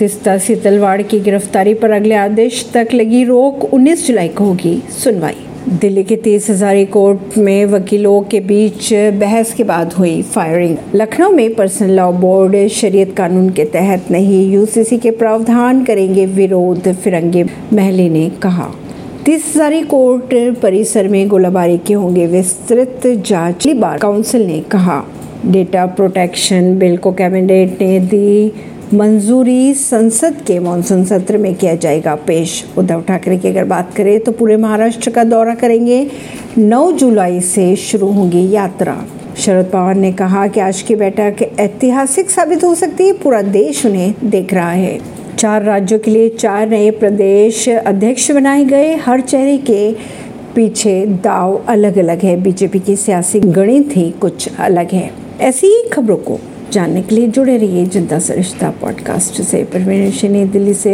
तिस्ता सीतलवाड़ की गिरफ्तारी पर अगले आदेश तक लगी रोक 19 जुलाई को होगी सुनवाई। दिल्ली के तीस हजारी कोर्ट में वकीलों के बीच बहस के बाद हुई फायरिंग। लखनऊ में पर्सनल लॉ बोर्ड शरीयत कानून के तहत नहीं, यूसीसी के प्रावधान करेंगे विरोध, फिरंगे, महली ने कहा। तीस हजारी कोर्ट परिसर में गोलाबारी के होंगे विस्तृत जाँच बार। काउंसिल ने कहा, डेटा प्रोटेक्शन बिल को कैबिनेट ने दी मंजूरी संसद के मानसून सत्र में किया जाएगा पेश। उद्धव ठाकरे की अगर बात करें तो पूरे महाराष्ट्र का दौरा करेंगे। 9 जुलाई से शुरू होगी यात्रा। शरद पवार ने कहा कि आज की बैठक ऐतिहासिक साबित हो सकती है, पूरा देश उन्हें देख रहा है। चार राज्यों के लिए चार नए प्रदेश अध्यक्ष बनाए गए। हर चेहरे के पीछे दाव अलग अलग है। बीजेपी की सियासी गणित ही कुछ अलग है। ऐसी ही खबरों को जानने के लिए जुड़े रहिए जनता सरिश्ता पॉडकास्ट से। परवीन दिल्ली से